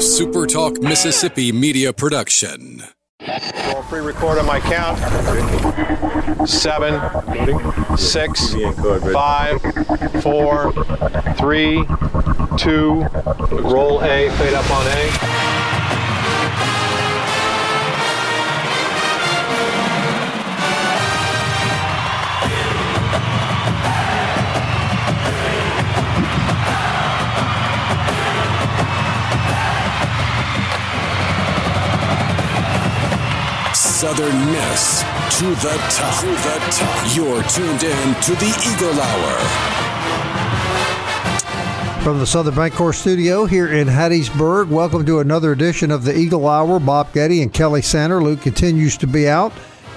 SuperTalk Mississippi media production. I'll pre-record on my count. Seven, six, five, four, three, two. Roll A. Fade up on A. Southern Miss to the top. To the top. You're tuned in to the Eagle Hour. From the Southern Bancorp studio here in Hattiesburg, welcome to another edition of the Eagle Hour. Bob Getty and Kelly Sander. Luke continues to be out.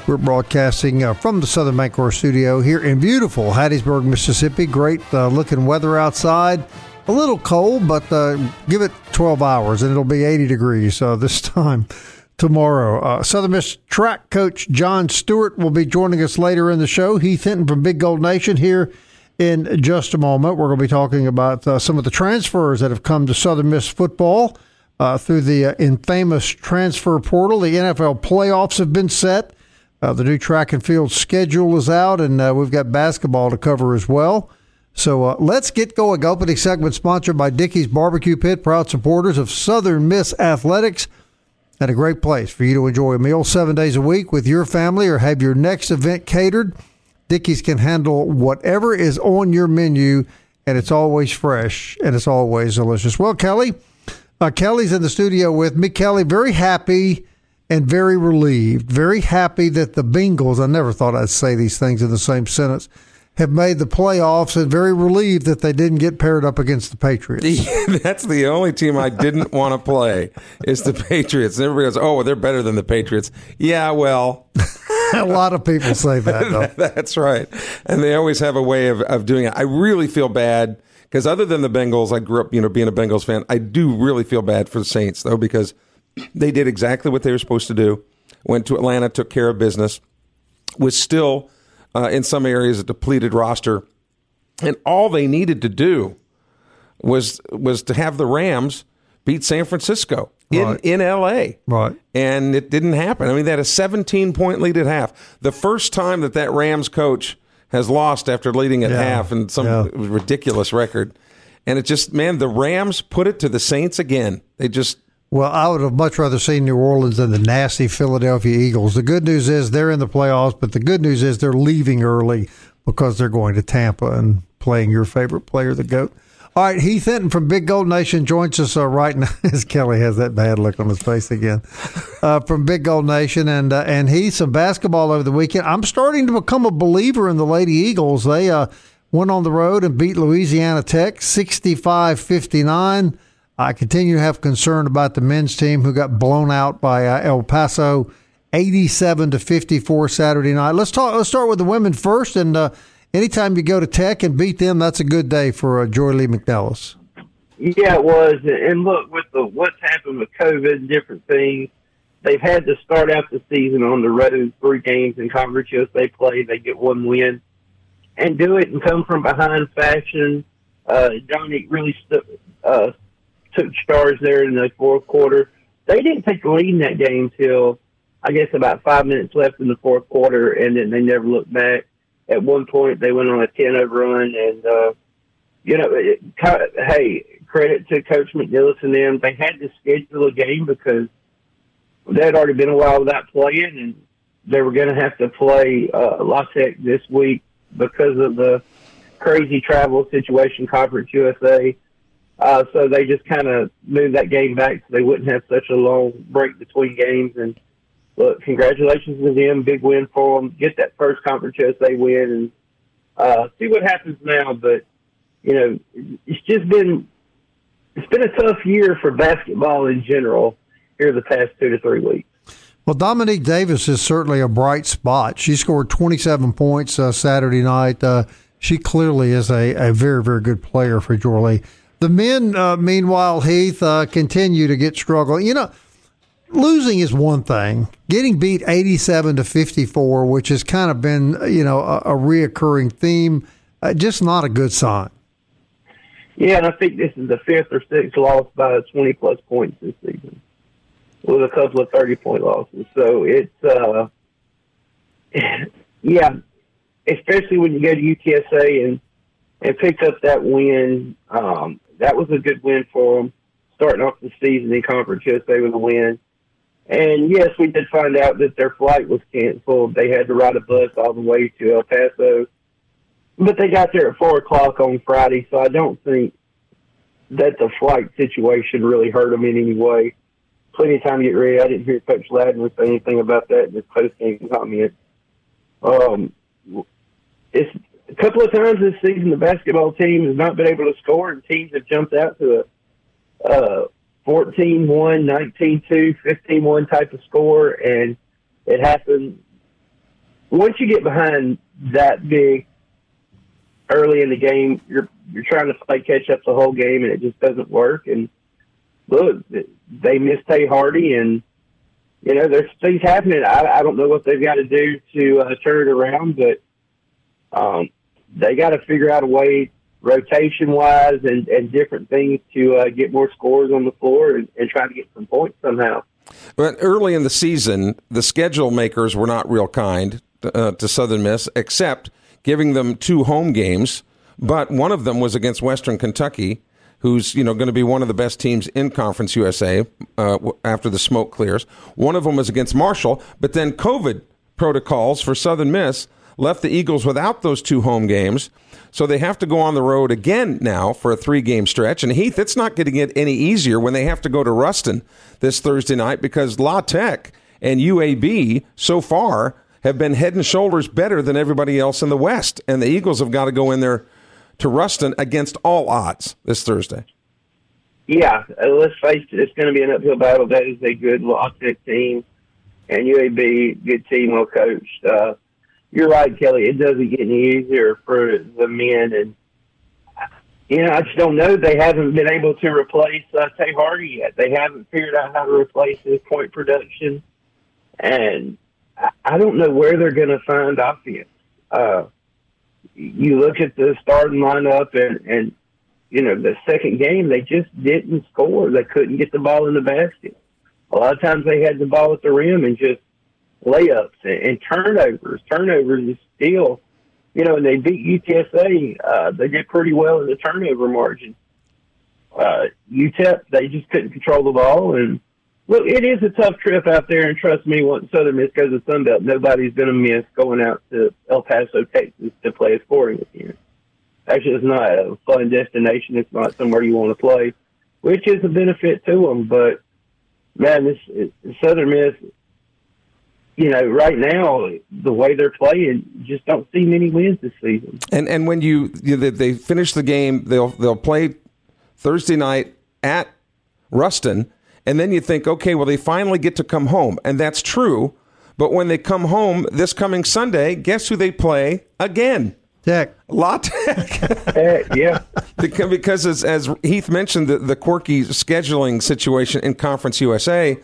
We're broadcasting uh, from the Southern Bancorp studio here in beautiful Hattiesburg, Mississippi. Great uh, looking weather outside. A little cold, but uh, give it 12 hours and it'll be 80 degrees uh, this time tomorrow. Uh, Southern Miss track coach John Stewart will be joining us later in the show. Heath Hinton from Big Gold Nation here in just a moment. We're going to be talking about uh, some of the transfers that have come to Southern Miss football uh, through the uh, infamous transfer portal. The NFL playoffs have been set. Uh, the new track and field schedule is out, and uh, we've got basketball to cover as well. So let's get going. Opening segment sponsored by Dickey's Barbecue Pit, proud supporters of Southern Miss Athletics and a great place for you to enjoy a meal seven days a week with your family or have your next event catered. Dickey's can handle whatever is on your menu, and it's always fresh and it's always delicious. Well, Kelly, uh, Kelly's in the studio with me. Kelly, very happy and very relieved. Very happy that the Bengals, I never thought I'd say these things in the same sentence, have made the playoffs and very relieved that they didn't get paired up against the Patriots. That's the only team I didn't want to play is the Patriots. And everybody goes, "Oh, they're better than the Patriots." Yeah, well, a lot of people say that. Though. that's right, and they always have a way of, of doing it. I really feel bad because other than the Bengals, I grew up, you know, being a Bengals fan. I do really feel bad for the Saints though because they did exactly what they were supposed to do. Went to Atlanta, took care of business, was still uh, in some areas a depleted roster, and all they needed to do was was to have the Rams beat San Francisco in Right. in L.A. Right. and it didn't happen. I mean, they had a 17 point lead at half. The first time that that Rams coach has lost after leading at Yeah. half and some Yeah. ridiculous record. And it just, man, the Rams put it to the Saints again. They just, Well, I would have much rather seen New Orleans than the nasty Philadelphia Eagles. The good news is they're in the playoffs, but the good news is they're leaving early because they're going to Tampa and playing your favorite player, the GOAT. All right, Heath Hinton from Big Gold Nation joins us uh, right now. As Kelly has that bad look on his face again, uh, from Big Gold Nation, and uh, and Heath some basketball over the weekend. I'm starting to become a believer in the Lady Eagles. They uh, went on the road and beat Louisiana Tech 65-59. I continue to have concern about the men's team who got blown out by uh, El Paso, eighty-seven to fifty-four Saturday night. Let's talk. Let's start with the women first. And uh, anytime you go to Tech and beat them, that's a good day for uh, Joye Lee McNelis. Yeah, it was. And look, with the what's happened with COVID and different things, they've had to start out the season on the road, three games in Conference USA play. They get one win and do it and come from behind fashion. Uh, really uh, took charge there in the fourth quarter. They didn't take the lead in that game till I guess about five minutes left in the fourth quarter, and then they never looked back. At one point, they went on a 10-0 run, and uh, you know, it, hey, credit to Coach McNelis and them. They had to schedule a game because they had already been a while without playing, and they were going to have to play uh, Tech this week because of the crazy travel situation, Conference USA. Uh, so they just kind of moved that game back so they wouldn't have such a long break between games. And look, congratulations to them, big win for them. Get that first Conference USA win and uh, see what happens now. But you know, it's just been it's been a tough year for basketball in general here the past two to three weeks. Well, Dominique Davis is certainly a bright spot. She scored 27 points uh, Saturday night. Uh, she clearly is a, a very, very good player for Jorley. The men, uh, meanwhile, Heath, uh, continue to get struggle. You know, losing is one thing. Getting beat 87 to 54, which has kind of been, you know, a, a reoccurring theme, uh, just not a good sign. Yeah, and I think this is the fifth or sixth loss by 20 plus points this season, with a couple of 30 point losses. So it's, uh, yeah, especially when you go to UTSA and and pick up that win. Um, that was a good win for them, starting off the season in Conference USA with a win. And yes, we did find out that their flight was canceled. They had to ride a bus all the way to El Paso, but they got there at four o'clock on Friday. So I don't think that the flight situation really hurt them in any way. Plenty of time to get ready. I didn't hear Coach Ladner say anything about that in his post game comment. Um, it's a couple of times this season the basketball team has not been able to score, and teams have jumped out to a uh, 14 1, 19 2, 15 1 type of score, and it happens. Once you get behind that big early in the game, you're you're trying to play catch up the whole game, and it just doesn't work. And look, they miss Tae Hardy, and you know there's things happening. I, I don't know what they've got to do to uh, turn it around, but um, they got to figure out a way rotation wise and, and different things to uh, get more scores on the floor and, and try to get some points somehow. But early in the season, the schedule makers were not real kind uh, to Southern Miss, except giving them two home games. But one of them was against Western Kentucky, who's you know going to be one of the best teams in Conference USA uh, after the smoke clears. One of them was against Marshall, but then COVID protocols for Southern Miss left the Eagles without those two home games. So they have to go on the road again now for a three game stretch. And Heath, it's not going to get any easier when they have to go to Ruston this Thursday night because La Tech and UAB so far have been head and shoulders better than everybody else in the West. And the Eagles have got to go in there to Ruston against all odds this Thursday. Yeah, uh, let's face it, it's going to be an uphill battle. That is a good La Tech team, and UAB, good team, well coached. Uh, you're right, Kelly. It doesn't get any easier for the men, and you know I just don't know. They haven't been able to replace uh, Tae Hardy yet. They haven't figured out how to replace his point production, and I, I don't know where they're going to find offense. Uh, you look at the starting lineup, and and you know the second game they just didn't score. They couldn't get the ball in the basket. A lot of times they had the ball at the rim and just layups and, turnovers. Turnovers is still, you know, and they beat UTSA. Uh, they did pretty well in the turnover margin. Uh, UTEP, they just couldn't control the ball. And look, it is a tough trip out there. And trust me, once Southern Miss goes to Sunbelt, nobody's going to miss going out to El Paso, Texas to play a sporting event. Actually, it's not a fun destination. It's not somewhere you want to play, which is a benefit to them. But man, this Southern Miss you know, right now the way they're playing, just don't see many wins this season. And and when you, you they finish the game, they'll they'll play Thursday night at Ruston, and then you think, okay, well they finally get to come home, and that's true. But when they come home this coming Sunday, guess who they play again? Tech. La Tech. uh, yeah. because as, as Heath mentioned, the, the quirky scheduling situation in Conference USA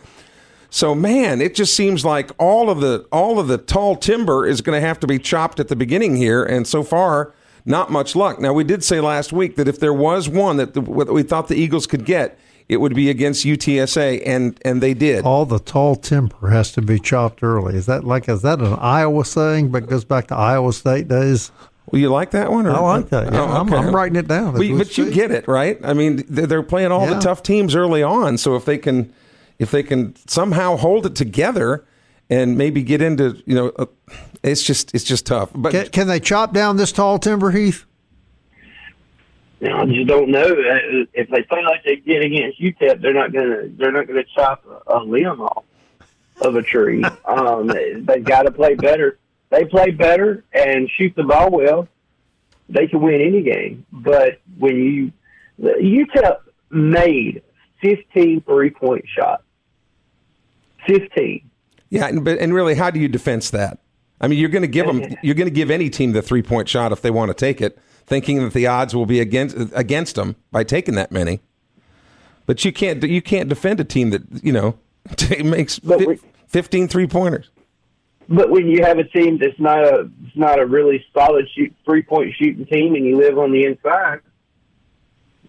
so man, it just seems like all of the all of the tall timber is going to have to be chopped at the beginning here, and so far, not much luck. Now we did say last week that if there was one that the, we thought the Eagles could get, it would be against UTSA, and and they did. All the tall timber has to be chopped early. Is that like is that an Iowa saying? But goes back to Iowa State days. Well, you like that one? Or? I like that. Yeah, oh, okay. I'm, I'm, writing it down. Well, but you get it, right? I mean, they're playing all yeah. the tough teams early on, so if they can if they can somehow hold it together and maybe get into you know, uh, it's just it's just tough. But can, can, they chop down this tall timber, Heath? I just don't know. Uh, if they play like they did against UTEP, they're not gonna they're not gonna chop a, a limb off of a tree. um, they've got to play better. They play better and shoot the ball well. They can win any game. But when you UTEP made 15 three point shots 15. Yeah, and, but and really, how do you defense that? I mean, you're going to give them, you're going to give any team the three point shot if they want to take it, thinking that the odds will be against against them by taking that many. But you can't you can't defend a team that you know makes fi- 15 three pointers. But when you have a team that's not a it's not a really solid shoot three point shooting team, and you live on the inside,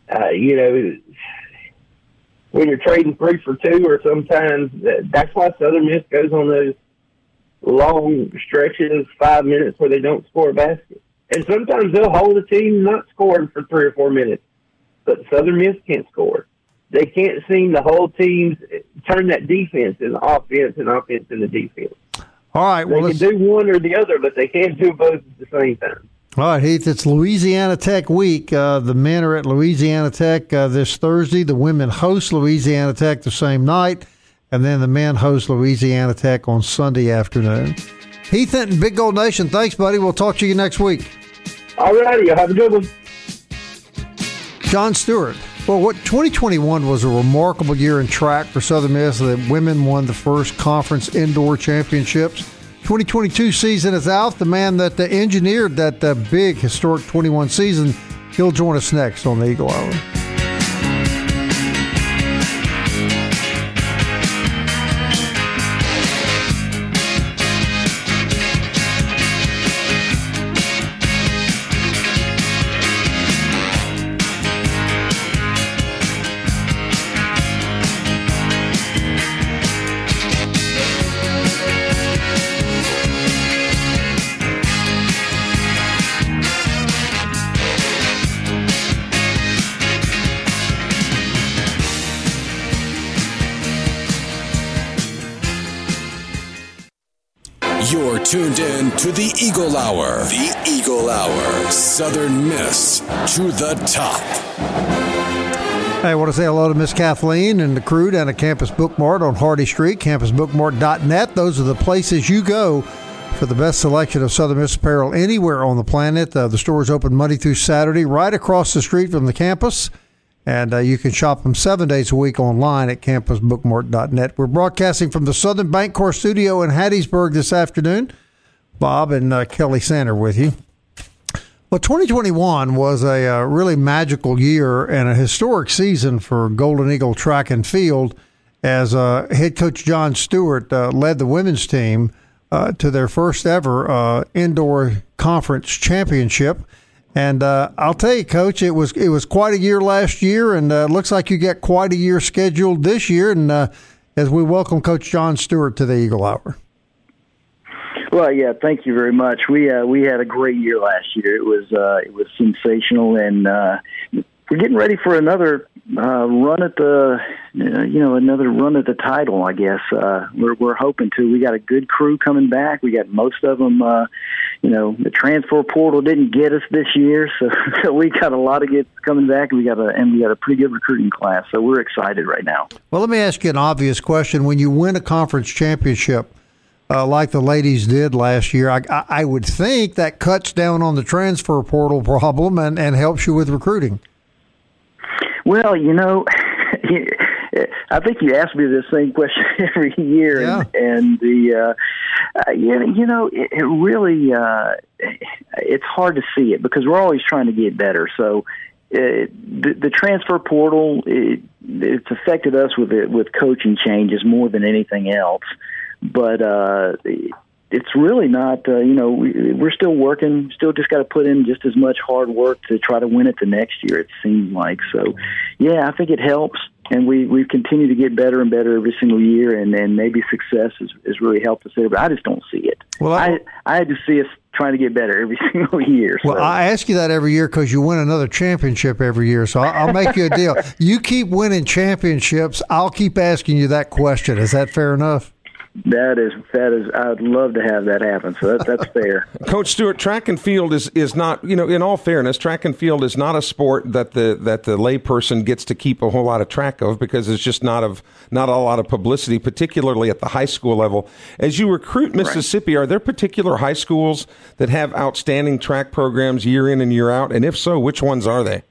uh, you know, when you're trading three for two, or sometimes that's why Southern Miss goes on those long stretches, five minutes where they don't score a basket. And sometimes they'll hold a team not scoring for three or four minutes, but Southern Miss can't score. They can't seem the whole teams turn that defense into offense and offense into defense. All right, well, they can do one or the other, but they can't do both at the same time. All right, Heath, it's Louisiana Tech week. Uh, the men are at Louisiana Tech uh, this Thursday. The women host Louisiana Tech the same night, and then the men host Louisiana Tech on Sunday afternoon. Heath Hinton, Big Gold Nation, thanks, buddy. We'll talk to you next week. All righty, you have a good one. John Stewart. Well, what 2021 was a remarkable year in track for Southern Miss. The women won the first conference indoor championships. 2022 season is out. The man that uh, engineered that uh, big historic 21 season, he'll join us next on the Eagle Hour. The Eagle Hour. The Eagle Hour. Southern Miss to the top. Hey, I want to say hello to Miss Kathleen and the crew down at Campus Bookmart on Hardy Street, campusbookmart.net. Those are the places you go for the best selection of Southern Miss apparel anywhere on the planet. Uh, the store is open Monday through Saturday, right across the street from the campus. And uh, you can shop them seven days a week online at campusbookmart.net. We're broadcasting from the Southern Bank Bancorp studio in Hattiesburg this afternoon. Bob and uh, Kelly Sander with you. Well, 2021 was a uh, really magical year and a historic season for Golden Eagle track and field as uh, head coach John Stewart uh, led the women's team uh, to their first ever uh, indoor conference championship. And I'll tell you, Coach, it was it was quite a year last year, and looks like you get quite a year scheduled this year. And as we welcome Coach John Stewart to the Eagle Hour. Well, yeah, thank you very much. We uh, we had a great year last year. It was uh, it was sensational, and uh, we're getting ready for another uh, run at the you know another run at the title. I guess uh, we're we're hoping to. We got a good crew coming back. We got most of them. Uh, you know, the transfer portal didn't get us this year, so, so we got a lot of get coming back. And we got a and we got a pretty good recruiting class. So we're excited right now. Well, let me ask you an obvious question: When you win a conference championship uh, like the ladies did last year, I, I, would think that cuts down on the transfer portal problem and, and helps you with recruiting. Well, you know, I think you ask me the same question every year, yeah. and, and the uh, uh, you, know it, it really uh, it's hard to see it because we're always trying to get better. So uh, the, the transfer portal it, it's affected us with it, with coaching changes more than anything else but uh, it's really not. Uh, you know, we, we're still working. Still, just got to put in just as much hard work to try to win it the next year. It seems like so. Yeah, I think it helps, and we we continue to get better and better every single year, and and maybe success has, has really helped us there. But I just don't see it. Well, I I had to see us trying to get better every single year. So. Well, I ask you that every year because you win another championship every year. So I'll, I'll make you a deal. you keep winning championships, I'll keep asking you that question. Is that fair enough? That is that is. I'd love to have that happen. So that, that's fair. Coach Stewart, track and field is is not. You know, in all fairness, track and field is not a sport that the that the layperson gets to keep a whole lot of track of because it's just not of not a lot of publicity, particularly at the high school level. As you recruit Mississippi, right. are there particular high schools that have outstanding track programs year in and year out? And if so, which ones are they?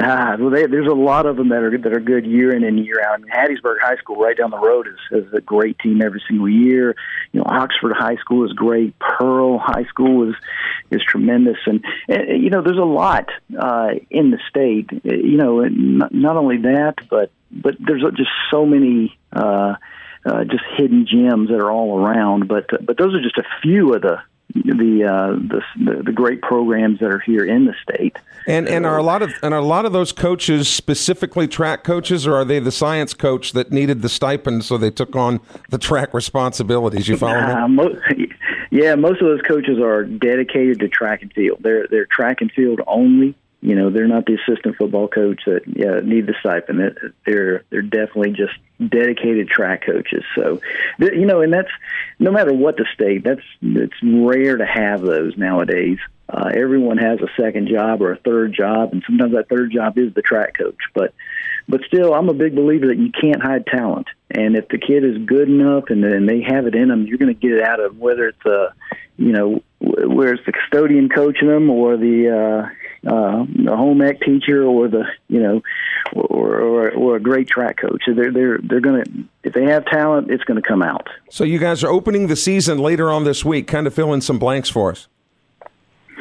Ah, well, they, there's a lot of them that are that are good year in and year out. I mean, Hattiesburg High School, right down the road, is, is a great team every single year. You know, Oxford High School is great. Pearl High School is is tremendous, and, and you know, there's a lot uh, in the state. You know, not, not only that, but but there's just so many. Uh, uh, just hidden gems that are all around, but but those are just a few of the the, uh, the the great programs that are here in the state. And and are a lot of and are a lot of those coaches specifically track coaches, or are they the science coach that needed the stipend, so they took on the track responsibilities? You follow uh, me? Most, yeah, most of those coaches are dedicated to track and field. They're they're track and field only. You know, they're not the assistant football coach that yeah, need the stipend. They're they're definitely just dedicated track coaches. So, you know, and that's no matter what the state. That's it's rare to have those nowadays. Uh, everyone has a second job or a third job, and sometimes that third job is the track coach. But but still, I'm a big believer that you can't hide talent. And if the kid is good enough and, and they have it in them, you're going to get it out of whether it's a, you know, where it's the custodian coaching them or the uh, uh, a home ec teacher or the you know or, or, or a great track coach. They're they're they're going to if they have talent, it's going to come out. So you guys are opening the season later on this week. Kind of fill in some blanks for us.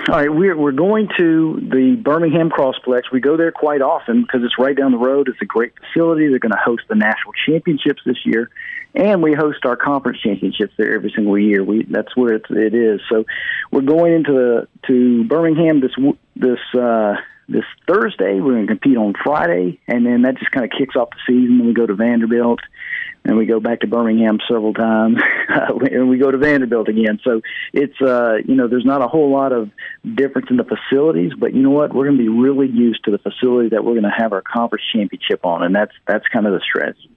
All right, we're we're going to the Birmingham Crossplex. We go there quite often because it's right down the road. It's a great facility. They're going to host the national championships this year, and we host our conference championships there every single year. We that's where it's, it is. So we're going into the to Birmingham this this uh, this Thursday. We're going to compete on Friday, and then that just kind of kicks off the season. Then we go to Vanderbilt, and we go back to Birmingham several times, and we go to Vanderbilt again. So it's uh, you know there's not a whole lot of difference in the facilities, but you know what? We're going to be really used to the facility that we're going to have our conference championship on, and that's that's kind of the strategy.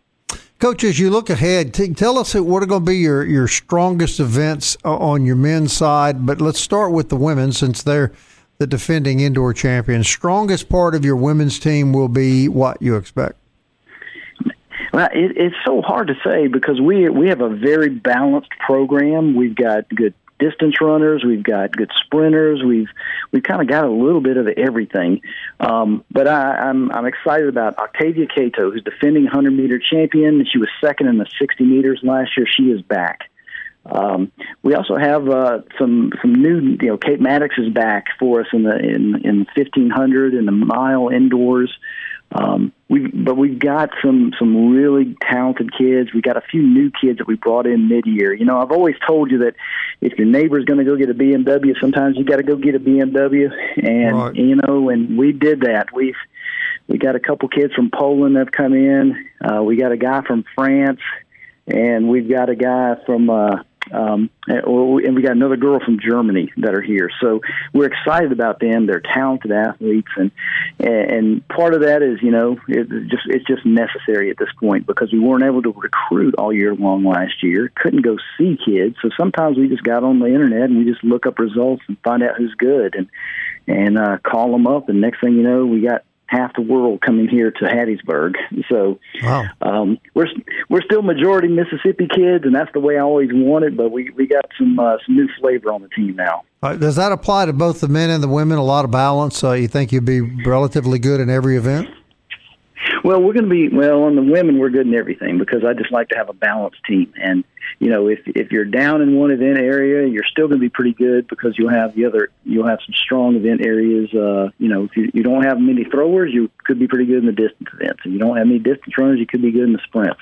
Coach, as you look ahead, t- tell us what are going to be your, your strongest events on your men's side. But let's start with the women since they're the defending indoor champions. Strongest part of your women's team will be what you expect? Well, it, it's so hard to say because we we have a very balanced program. We've got good distance runners, we've got good sprinters, we've we've kind of got a little bit of everything. Um, but I, I'm I'm excited about Octavia Cato, who's defending 100 meter champion. She was second in the 60 meters last year. She is back. Um, we also have uh, some some new. You know, Kate Maddox is back for us in the in in 1500 in the mile indoors. Um, we but we've got some some really talented kids. We got a few new kids that we brought in mid year. You know, I've always told you that if your neighbor's going to go get a BMW, sometimes you got to go get a BMW. And right. you know, and we did that. We've we got a couple kids from Poland that have come in. Uh, we got a guy from France, and we've got a guy from. Uh, um, and we got another girl from Germany that are here. So we're excited about them. They're talented athletes, and and part of that is you know it just it's just necessary at this point because we weren't able to recruit all year long last year. Couldn't go see kids, so sometimes we just got on the internet and we just look up results and find out who's good and and uh, call them up. And next thing you know, we got half the world coming here to Hattiesburg. So wow. um, we're we're still majority Mississippi kids, and that's the way I always wanted. But we we got some uh, some new flavor on the team now. Uh, does that apply to both the men and the women? A lot of balance. Uh, you think you'd be relatively good in every event? Well, we're going to be well on the women. We're good in everything because I just like to have a balanced team, and you know, if if you're down in one event area, you're still going to be pretty good because you'll have the other, you'll have some strong event areas. Uh, you know, if you, you don't have many throwers, you could be pretty good in the distance events. If you don't have any distance runners, you could be good in the sprints.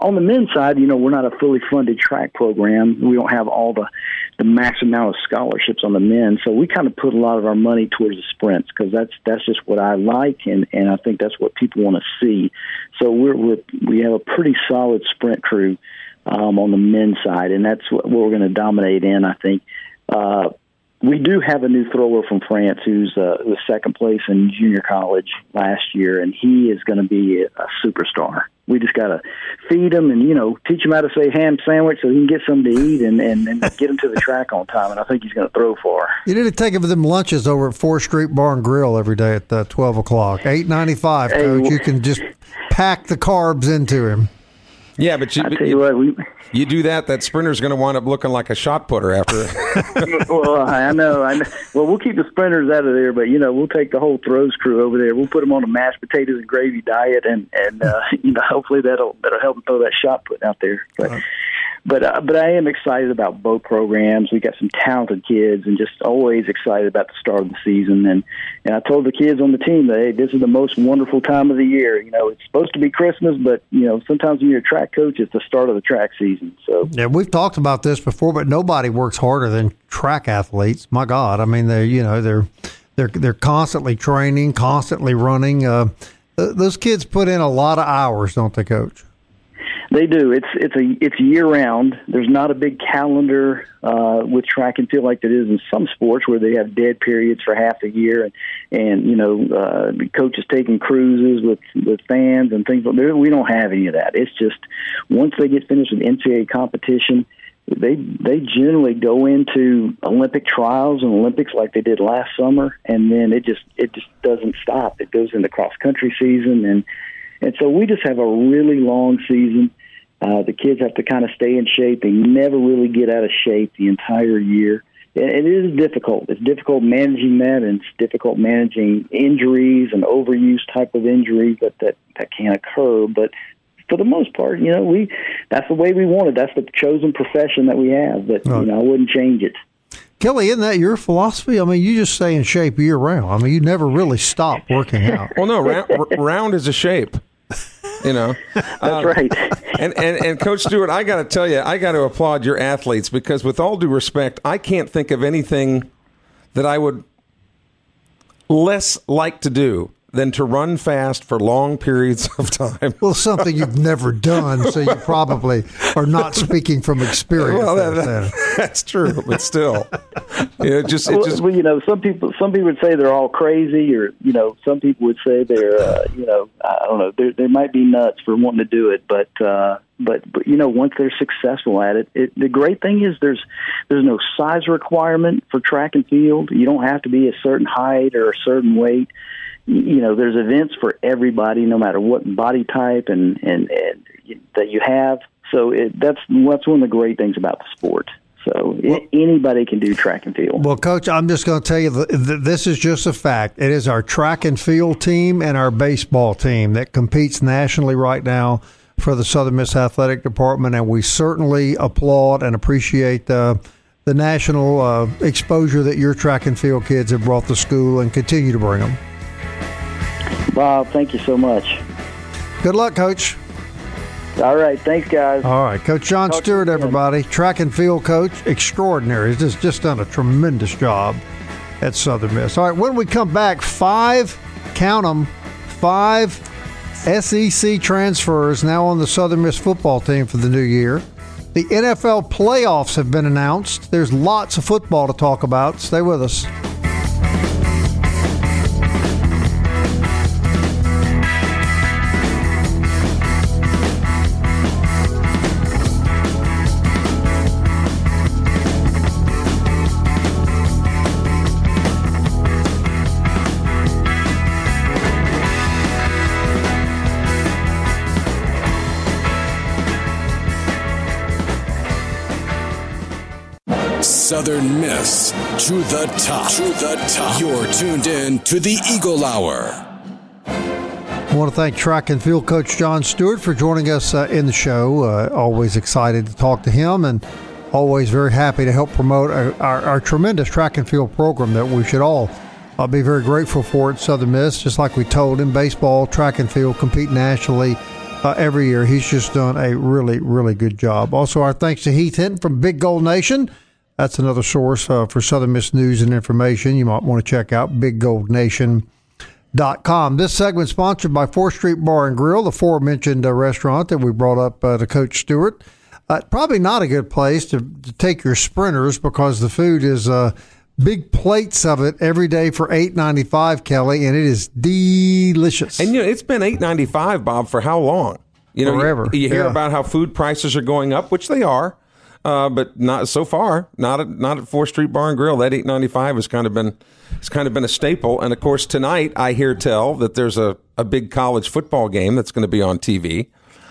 On the men's side, you know, we're not a fully funded track program. We don't have all the the maximum amount of scholarships on the men, so we kind of put a lot of our money towards the sprints because that's that's just what I like, and and I think that's what people want to see. So we're, we're we have a pretty solid sprint crew um, on the men's side, and that's what we're going to dominate in. I think uh, we do have a new thrower from France who's uh, who was second place in junior college last year, and he is going to be a superstar. We just got to feed him and you know teach him how to say ham sandwich so he can get something to eat and and, and get him to the track on time. And I think he's going to throw far. You need to take him for them lunches over at Fourth Street Bar and Grill every day at uh, twelve o'clock, eight ninety five. Coach, well, you can just pack the carbs into him. Yeah, but you, I tell you, what, we, you do that, that sprinter's going to wind up looking like a shot putter after. well, I know, I know. Well, we'll keep the sprinters out of there, but you know, we'll take the whole throws crew over there. We'll put them on a mashed potatoes and gravy diet, and and uh, you know, hopefully that'll that'll help them throw that shot put out there. But but uh, but I am excited about both programs. We got some talented kids, and just always excited about the start of the season. And and I told the kids on the team that hey, this is the most wonderful time of the year. You know, it's supposed to be Christmas, but you know, sometimes when you're a track coach, it's the start of the track season. So yeah, we've talked about this before, but nobody works harder than track athletes. My God, I mean, they're you know they're they're they're constantly training, constantly running. Uh, those kids put in a lot of hours, don't they, Coach? They do. It's it's a it's year round. There's not a big calendar uh, with track and field like there is in some sports where they have dead periods for half a year, and and you know uh, coaches taking cruises with with fans and things. that. We don't have any of that. It's just once they get finished with NCAA competition, they they generally go into Olympic trials and Olympics like they did last summer, and then it just it just doesn't stop. It goes into cross country season, and and so we just have a really long season. Uh, the kids have to kind of stay in shape. They never really get out of shape the entire year. It, it is difficult. It's difficult managing that, and it's difficult managing injuries and overuse type of injuries that that that can occur. But for the most part, you know, we that's the way we wanted. That's the chosen profession that we have. But you know, I wouldn't change it. Kelly, isn't that your philosophy? I mean, you just stay in shape year round. I mean, you never really stop working out. well, no, round, round is a shape. You know, that's um, right. and, and and Coach Stewart, I got to tell you, I got to applaud your athletes because, with all due respect, I can't think of anything that I would less like to do than to run fast for long periods of time. well, something you've never done, so you probably are not speaking from experience. Well, that, that, that's true, but still, you know, just, well, just well, you know, some people some people would say they're all crazy, or you know, some people would say they're, uh, you know, I don't know, they might be nuts for wanting to do it, but. uh but but you know once they're successful at it, it the great thing is there's there's no size requirement for track and field you don't have to be a certain height or a certain weight you know, there's events for everybody, no matter what body type and and, and that you have. So it, that's that's one of the great things about the sport. So well, anybody can do track and field. Well, coach, I'm just going to tell you this is just a fact. It is our track and field team and our baseball team that competes nationally right now for the Southern Miss Athletic Department, and we certainly applaud and appreciate the the national uh, exposure that your track and field kids have brought to school and continue to bring them. Bob, thank you so much. Good luck, Coach. All right, thanks, guys. All right, Coach John Talk Stewart, everybody, track and field coach, extraordinary. He's just, just done a tremendous job at Southern Miss. All right, when we come back, five, count them, five SEC transfers now on the Southern Miss football team for the new year. The NFL playoffs have been announced. There's lots of football to talk about. Stay with us. Southern Miss to the top. To the top. You're tuned in to the Eagle Hour. I want to thank track and field coach John Stewart for joining us uh, in the show. Uh, always excited to talk to him and always very happy to help promote our, our, our tremendous track and field program that we should all uh, be very grateful for at Southern Miss. Just like we told him, baseball, track and field compete nationally uh, every year. He's just done a really, really good job. Also, our thanks to Heath Hinton from Big Gold Nation. That's another source uh, for Southern Miss news and information. You might want to check out biggoldnation.com. This segment sponsored by 4th Street Bar and Grill, the aforementioned uh, restaurant that we brought up uh, to Coach Stewart. Uh, probably not a good place to, to, take your sprinters because the food is uh, big plates of it every day for eight ninety five, Kelly, and it is delicious. And you know, it's been eight ninety five, Bob, for how long? You know, Forever. You, you hear yeah. about how food prices are going up, which they are uh, but not so far. Not at not at Fourth Street Bar and Grill. That eight ninety five has kind of been it's kind of been a staple. And of course, tonight I hear tell that there's a, a big college football game that's going to be on TV.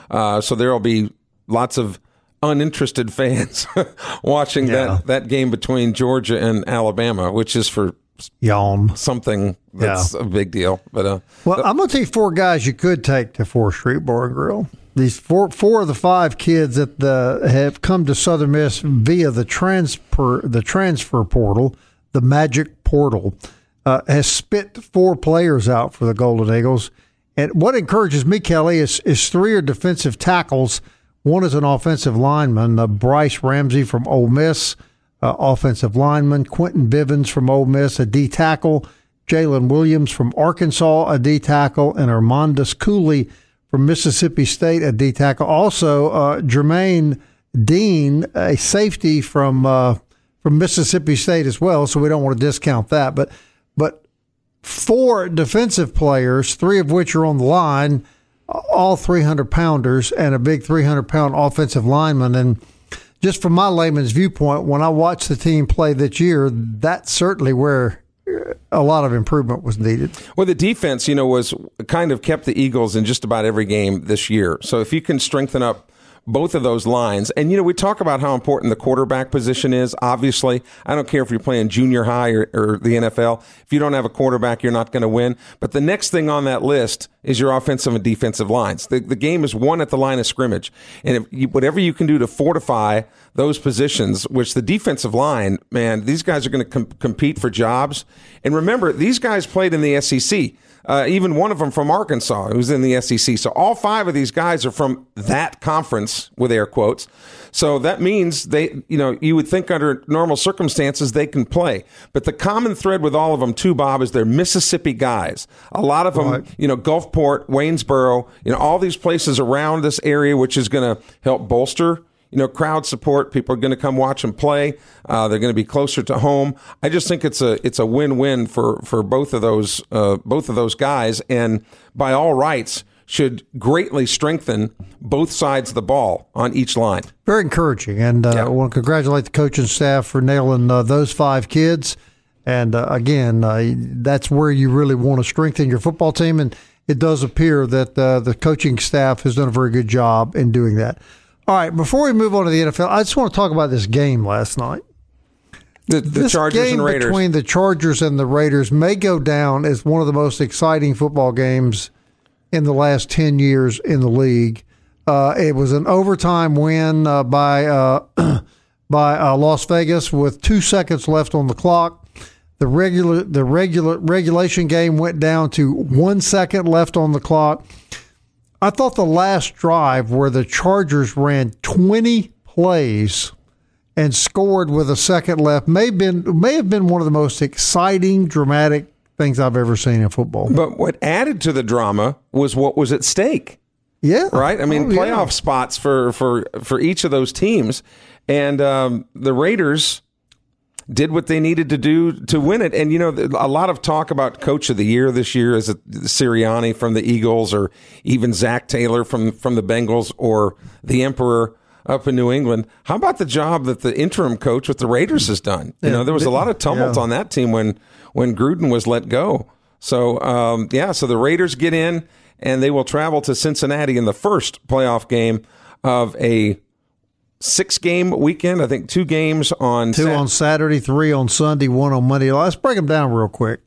Uh, so there'll be lots of uninterested fans watching yeah. that that game between Georgia and Alabama, which is for yawn something that's yeah. a big deal. But uh, well, I'm gonna tell you four guys you could take to Fourth Street Bar and Grill. These four four of the five kids that the have come to Southern Miss via the transfer the transfer portal, the Magic Portal, uh, has spit four players out for the Golden Eagles. And what encourages me, Kelly, is is three are defensive tackles. One is an offensive lineman, uh, Bryce Ramsey from Ole Miss, uh, offensive lineman, Quentin Bivens from Ole Miss, a D tackle, Jalen Williams from Arkansas, a D tackle, and Armandus Cooley from Mississippi State, a D tackle. Also, uh, Jermaine Dean, a safety from uh, from Mississippi State as well. So we don't want to discount that. But but four defensive players, three of which are on the line, all 300 pounders, and a big 300 pound offensive lineman. And just from my layman's viewpoint, when I watched the team play this year, that's certainly where a lot of improvement was needed. Well, the defense, you know, was kind of kept the Eagles in just about every game this year. So if you can strengthen up both of those lines. And, you know, we talk about how important the quarterback position is. Obviously, I don't care if you're playing junior high or, or the NFL. If you don't have a quarterback, you're not going to win. But the next thing on that list is your offensive and defensive lines. The, the game is won at the line of scrimmage. And you, whatever you can do to fortify those positions, which the defensive line, man, these guys are going to com- compete for jobs. And remember, these guys played in the SEC. Uh, even one of them from Arkansas, who's in the SEC. So all five of these guys are from that conference, with air quotes. So that means they, you know, you would think under normal circumstances they can play. But the common thread with all of them, too, Bob, is they're Mississippi guys. A lot of them, right. you know, Gulfport, Waynesboro, you know, all these places around this area, which is going to help bolster you know, crowd support. People are going to come watch them play. Uh, they're going to be closer to home. I just think it's a it's a win win for for both of those uh, both of those guys, and by all rights, should greatly strengthen both sides of the ball on each line. Very encouraging, and uh, yeah. I want to congratulate the coaching staff for nailing uh, those five kids. And uh, again, uh, that's where you really want to strengthen your football team, and it does appear that the coaching staff has done a very good job in doing that. All right, before we move on to the NFL, I just want to talk about this game last night. The, the this Chargers game and Raiders. between the Chargers and the Raiders may go down as one of the most exciting football games in the last ten years in the league. Uh, it was an overtime win uh, by uh, by uh, Las Vegas with two seconds left on the clock. The regular the regular regulation game went down to one second left on the clock. I thought the last drive where the Chargers ran 20 plays and scored with a second left may have been may have been one of the most exciting, dramatic things I've ever seen in football. But what added to the drama was what was at stake. Yeah, right. I mean, oh, playoff yeah. spots for for for each of those teams, and um, the Raiders did what they needed to do to win it. And, you know, a lot of talk about coach of the year this year is it Sirianni from the Eagles or even Zac Taylor from, from the Bengals or the Emperor up in New England. How about the job that the interim coach with the Raiders has done? You know, there was a lot of tumult yeah. on that team when, when Gruden was let go. So, um, yeah, so the Raiders get in and they will travel to Cincinnati in the first playoff game of a six game weekend. I think two games on two Sat- on Saturday, three on Sunday, one on Monday. Let's break them down real quick.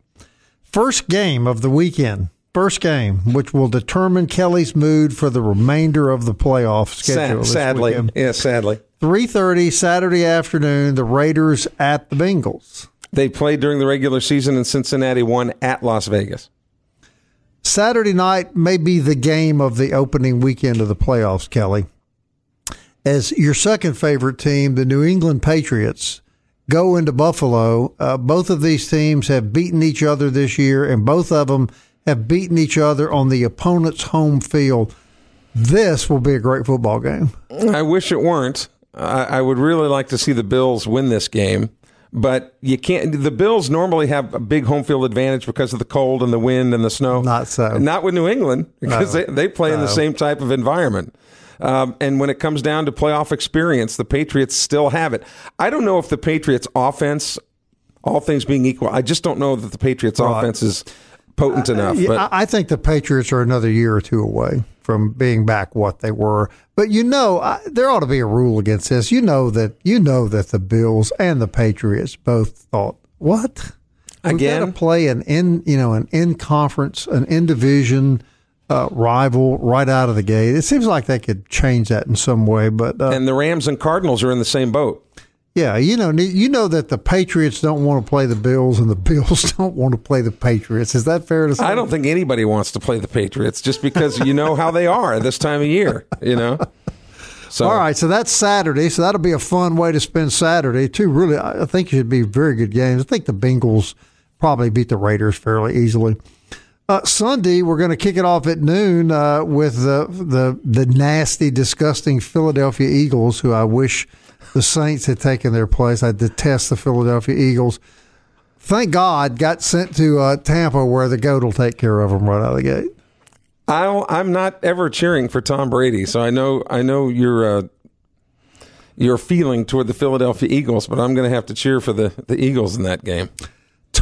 First game of the weekend. First game, which will determine Kelly's mood for the remainder of the playoff schedule. Sad, sadly, weekend. yeah, sadly. Three thirty Saturday afternoon. The Raiders at the Bengals. They played during the regular season in Cincinnati, won at Las Vegas. Saturday night may be the game of the opening weekend of the playoffs, Kelly as your second favorite team, the New England Patriots, go into Buffalo. Uh, both of these teams have beaten each other this year, and both of them have beaten each other on the opponent's home field. This will be a great football game. I wish it weren't. I, I would really like to see the Bills win this game but you can't. The Bills normally have a big home field advantage because of the cold and the wind and the snow. Not so. Not with New England because no. they, they play no. in the same type of environment. Um, and when it comes down to playoff experience, the Patriots still have it. I don't know if the Patriots' offense, all things being equal, I just don't know that the Patriots' right. offense is potent enough. But I think the Patriots are another year or two away from being back what they were. But you know, I, there ought to be a rule against this. You know that you know that the Bills and the Patriots both thought, "What? Again, to play an in you know an in conference, an in division." Uh, rival right out of the gate. It seems like they could change that in some way, but uh, and the Rams and Cardinals are in the same boat. Yeah, you know, you know that the Patriots don't want to play the Bills, and the Bills don't want to play the Patriots. Is that fair to say? I don't think anybody wants to play the Patriots just because you know how they are at this time of year. You know. So. All right, so that's Saturday. So that'll be a fun way to spend Saturday too. Really, I think it should be very good games. I think the Bengals probably beat the Raiders fairly easily. Uh, Sunday, we're going to kick it off at noon uh, with the, the the nasty, disgusting Philadelphia Eagles, who I wish the Saints had taken their place. I detest the Philadelphia Eagles. Thank God, got sent to uh, Tampa, where the goat will take care of them right out of the gate. I am not ever cheering for Tom Brady, so I know I know your uh, your feeling toward the Philadelphia Eagles, but I'm going to have to cheer for the the Eagles in that game.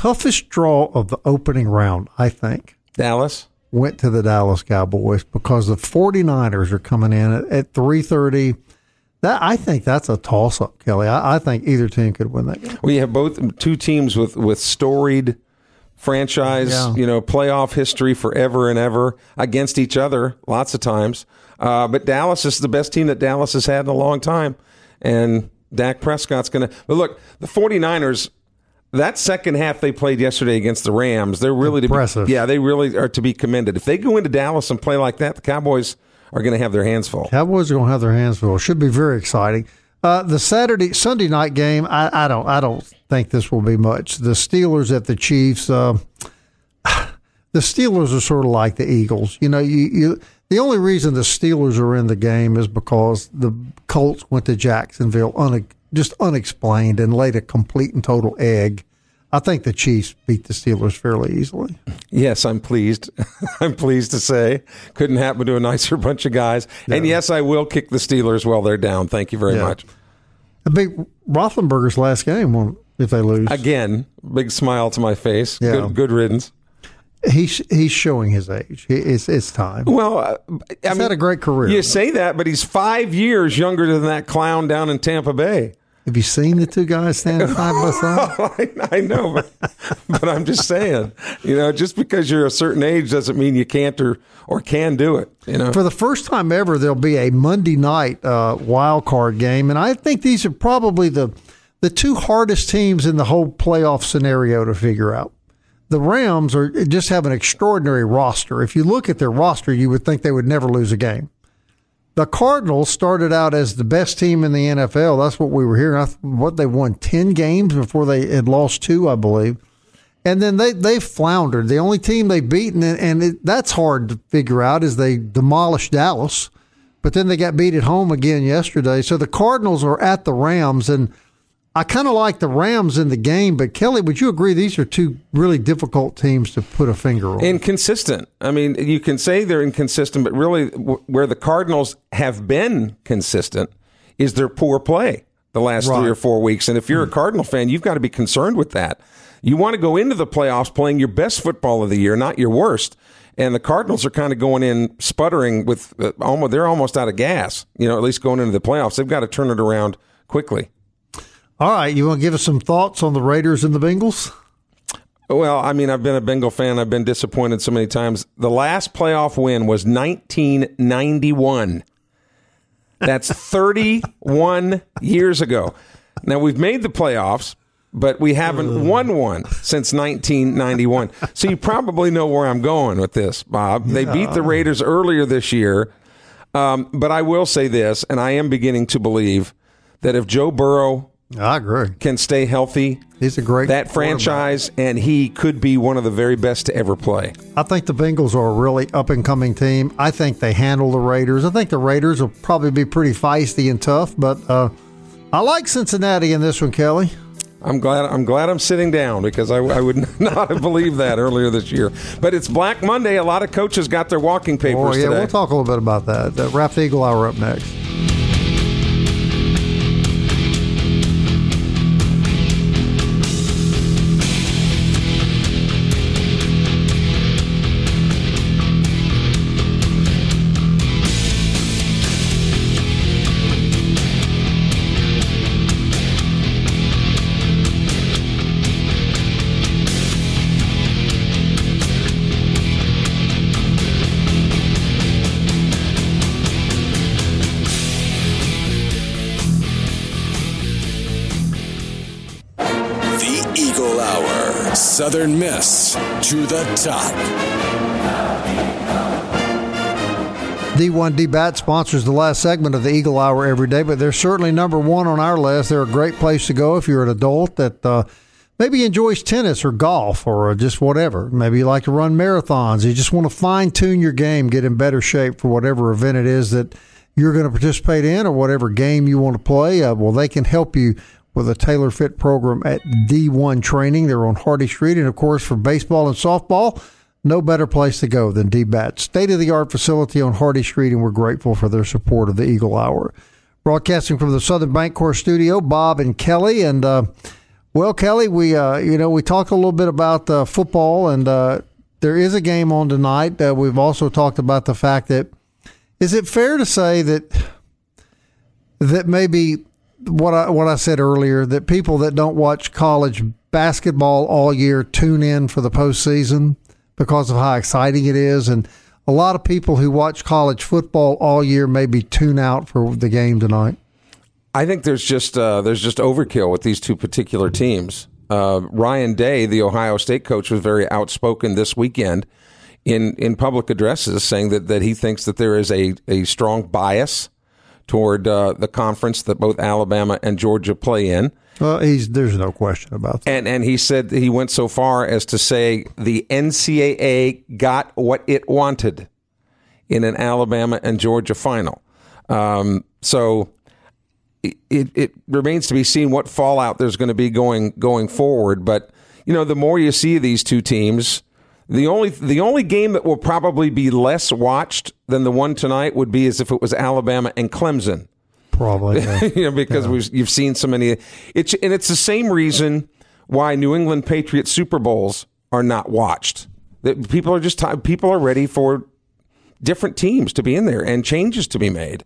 Toughest draw of the opening round, I think. Dallas went to the Dallas Cowboys because the 49ers are coming in at, at 3:30 that I think that's a toss up, Kelly. I, I, think either team could win that game. We have both two teams with with storied franchise, yeah. you know, playoff history forever and ever against each other lots of times. Uh, but Dallas is the best team that Dallas has had in a long time, and Dak Prescott's going to. But look, the 49ers that second half they played yesterday against the Rams, they're really impressive. Be, yeah, they really are to be commended. If they go into Dallas and play like that, the Cowboys are going to have their hands full. Cowboys are going to have their hands full. Should be very exciting. Uh, the Saturday Sunday night game, I, I, don't I don't think this will be much. The Steelers at the Chiefs. Uh, the Steelers are sort of like the Eagles. You know, you, you the only reason the Steelers are in the game is because the Colts went to Jacksonville un, just unexplained and laid a complete and total egg I think the Chiefs beat the Steelers fairly easily. Yes, I'm pleased. I'm pleased to say. Couldn't happen to a nicer bunch of guys. Yeah. And yes, I will kick the Steelers while they're down. Thank you very yeah. much. A big Roethlisberger's last game if they lose. Again, big smile to my face. Yeah. Good, good riddance. He's he's showing his age. It's it's time. Well, uh, I he's mean, had a great career. You say that, but he's five years younger than that clown down in Tampa Bay. Have you seen the two guys standing side by side? I, I know, but, but I'm just saying, you know, just because you're a certain age doesn't mean you can't or, or can do it. You know, for the first time ever, there'll be a Monday night uh, wild card game, and I think these are probably the the two hardest teams in the whole playoff scenario to figure out. The Rams are just have an extraordinary roster. If you look at their roster, you would think they would never lose a game the Cardinals started out as the best team in the NFL. That's what we were hearing. What they won ten games before they had lost two, I believe, and then they they floundered. The only team they've beaten, and it, that's hard to figure out, is they demolished Dallas, but then they got beat at home again yesterday. So the Cardinals are at the Rams, and I kind of like the Rams in the game, but Kelly, would you agree these are two really difficult teams to put a finger on? Inconsistent. I mean, you can say they're inconsistent, but really, where the Cardinals have been consistent is their poor play the last right. three or four weeks. And if you're a Cardinal fan, you've got to be concerned with that. You want to go into the playoffs playing your best football of the year, not your worst. And the Cardinals are kind of going in sputtering with uh, almost they're almost out of gas. You know, at least going into the playoffs, they've got to turn it around quickly. All right, you want to give us some thoughts on the Raiders and the Bengals? Well, I mean, I've been a Bengal fan. I've been disappointed so many times. The last playoff win was 1991. That's 31 years ago. Now, we've made the playoffs, but we haven't won one since 1991. So you probably know where I'm going with this, Bob. They beat the Raiders earlier this year. Um, but I will say this, and I am beginning to believe that if Joe Burrow I agree. Can stay healthy. He's a great that franchise, and he could be one of the very best to ever play. I think the Bengals are a really up and coming team. I think they handle the Raiders. I think the Raiders will probably be pretty feisty and tough, but uh, I like Cincinnati in this one, Kelly. I'm glad. I'm glad I'm sitting down because I, I would not have believed that earlier this year. But it's Black Monday. A lot of coaches got their walking papers. Oh yeah, today. we'll talk a little bit about that. Wrap the Eagle Hour up next. To the top. D1 DBAT sponsors the last segment of the Eagle Hour every day, but they're certainly number one on our list. They're a great place to go if you're an adult that uh, maybe enjoys tennis or golf or just whatever. Maybe you like to run marathons. You just want to fine tune your game, get in better shape for whatever event it is that you're going to participate in or whatever game you want to play. Uh, well, they can help you with a tailor fit program at D1 Training. They're on Hardy Street. And of course, for baseball and softball, no better place to go than DBAT. State of the art facility on Hardy Street, and we're grateful for their support of the Eagle Hour. Broadcasting from the Southern Bank Bancorp studio, Bob and Kelly. And, uh, well, Kelly, we, uh, you know, we talked a little bit about uh, football, and uh, there is a game on tonight. Uh, we've also talked about the fact that is it fair to say that that maybe what I what I said earlier that people that don't watch college basketball all year tune in for the postseason because of how exciting it is, and a lot of people who watch college football all year maybe tune out for the game tonight. I think there's just uh, there's just overkill with these two particular teams. Uh, Ryan Day, the Ohio State coach, was very outspoken this weekend in in public addresses, saying that that he thinks that there is a a strong bias toward uh, the conference that both Alabama and Georgia play in. Well, he's there's no question about that. And and he said he went so far as to say the NCAA got what it wanted in an Alabama and Georgia final. Um, so it, it remains to be seen what fallout there's going to be going going forward. But you know, the more you see these two teams, the only the only game that will probably be less watched than the one tonight would be as if it was Alabama and Clemson. Probably, yeah. you know, because Yeah. we've you've seen so many. It's and it's the same reason why New England Patriots Super Bowls are not watched. That people are just ti- people are ready for different teams to be in there and changes to be made.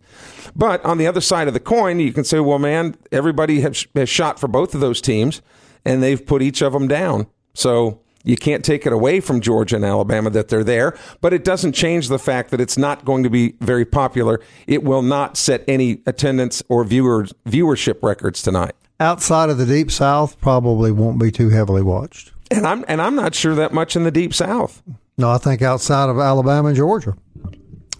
But on the other side of the coin, you can say, well, man, everybody has, has shot for both of those teams, and they've put each of them down. So you can't take it away from Georgia and Alabama that they're there, but it doesn't change the fact that it's not going to be very popular. It will not set any attendance or viewers viewership records tonight. Outside of the Deep South, probably won't be too heavily watched. And I'm and I'm not sure that much in the deep south. No, I think outside of Alabama and Georgia,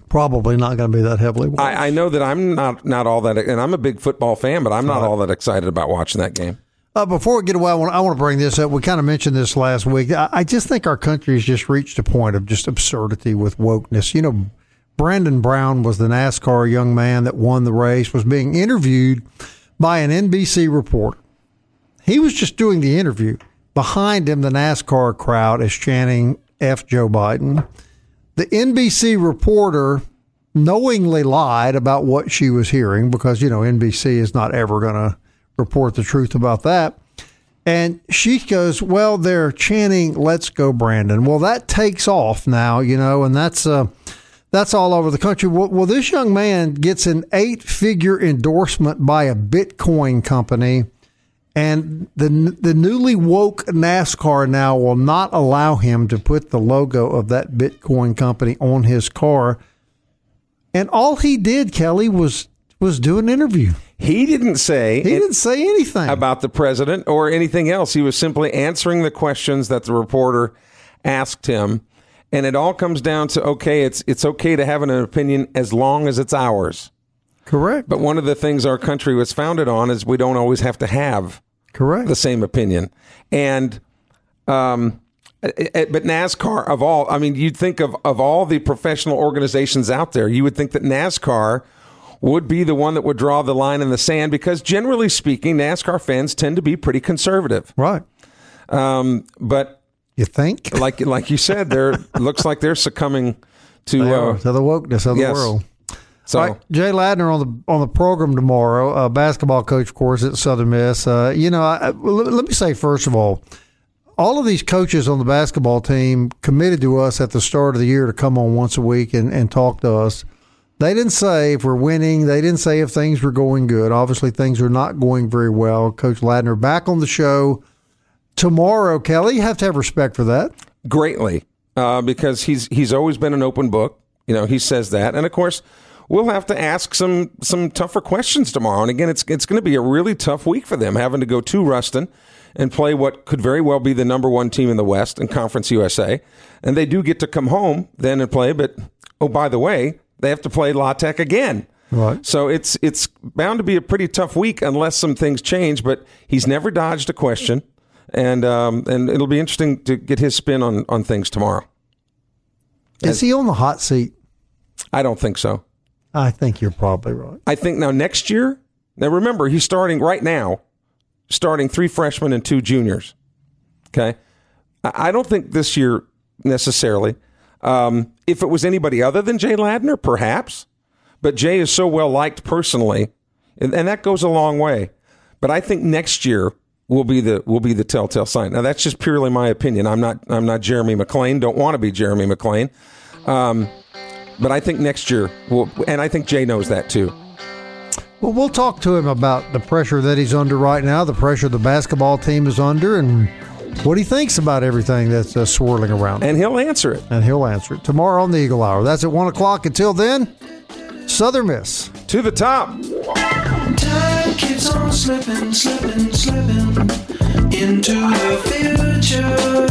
probably not going to be that heavily watched. I, I know that I'm not not all that, and I'm a big football fan, but I'm not all that excited about watching that game. Uh, before we get away, I want, I want to bring this up. We kind of mentioned this last week. I, I just think our country has just reached a point of just absurdity with wokeness. You know, Brandon Brown was the NASCAR young man that won the race, was being interviewed by an NBC reporter. He was just doing the interview. Behind him, the NASCAR crowd is chanting F Joe Biden. The NBC reporter knowingly lied about what she was hearing because, you know, NBC is not ever going to report the truth about that. And she goes, Well, they're chanting, Let's go, Brandon. Well, that takes off now, you know, and that's. Uh, that's all over the country. Well, well, this young man gets an eight figure endorsement by a Bitcoin company, and the the newly woke NASCAR now will not allow him to put the logo of that Bitcoin company on his car. And all he did, Kelly, was was do an interview. He didn't say He didn't say anything about the president or anything else. He was simply answering the questions that the reporter asked him, and it all comes down to okay, it's it's okay to have an opinion as long as it's ours. Correct. But one of the things our country was founded on is we don't always have to have Correct. the same opinion. And um, eh, eh, but NASCAR of all, I mean, you'd think of of all the professional organizations out there, you would think that NASCAR would be the one that would draw the line in the sand because generally speaking, NASCAR fans tend to be pretty conservative. Right. Um, but You think? like like you said, there looks like they're succumbing to uh, to the wokeness of the world. so. Right, Jay Ladner on the on the program tomorrow, uh, basketball coach, of course, at Southern Miss. Uh, you know, I, I- let, let me say first of all, all of these coaches on the basketball team committed to us at the start of the year to come on once a week and, and talk to us. They didn't say if we're winning. They didn't say if things were going good. Obviously, things are not going very well. Coach Ladner back on the show tomorrow. Kelly, you have to have respect for that. greatly uh, because he's he's always been an open book. You know, he says that, and of course, we'll have to ask some some tougher questions tomorrow. And again, it's it's going to be a really tough week for them, having to go to Ruston and play what could very well be the number one team in the West in Conference USA. And they do get to come home then and play, but oh, by the way, they have to play La Tech again. Right. So it's it's bound to be a pretty tough week unless some things change. But he's never dodged a question, and um, and it'll be interesting to get his spin on on things tomorrow. Is he on the hot seat? I don't think so. I think you're probably right. I think now next year. Now remember, he's starting right now, starting three freshmen and two juniors. Okay, I don't think this year necessarily. Um, if it was anybody other than Jay Ladner, perhaps. But Jay is so well liked personally, and, and that goes a long way. But I think next year will be the will be the telltale sign. Now that's just purely my opinion. I'm not I'm not Jeremy McClain. Don't want to be Jeremy McClain. Um, but I think next year will, and I think Jay knows that too. Well, we'll talk to him about the pressure that he's under right now, the pressure the basketball team is under, and what he thinks about everything that's uh, swirling around. And he'll answer it. And he'll answer it tomorrow on the Eagle Hour. That's at one o'clock. Until then. Southern Miss. To the top. Time keeps on slipping, slipping, slipping into the future.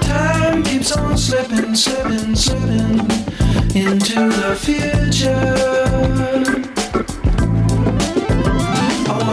Time keeps on slipping, slipping, slipping into the future.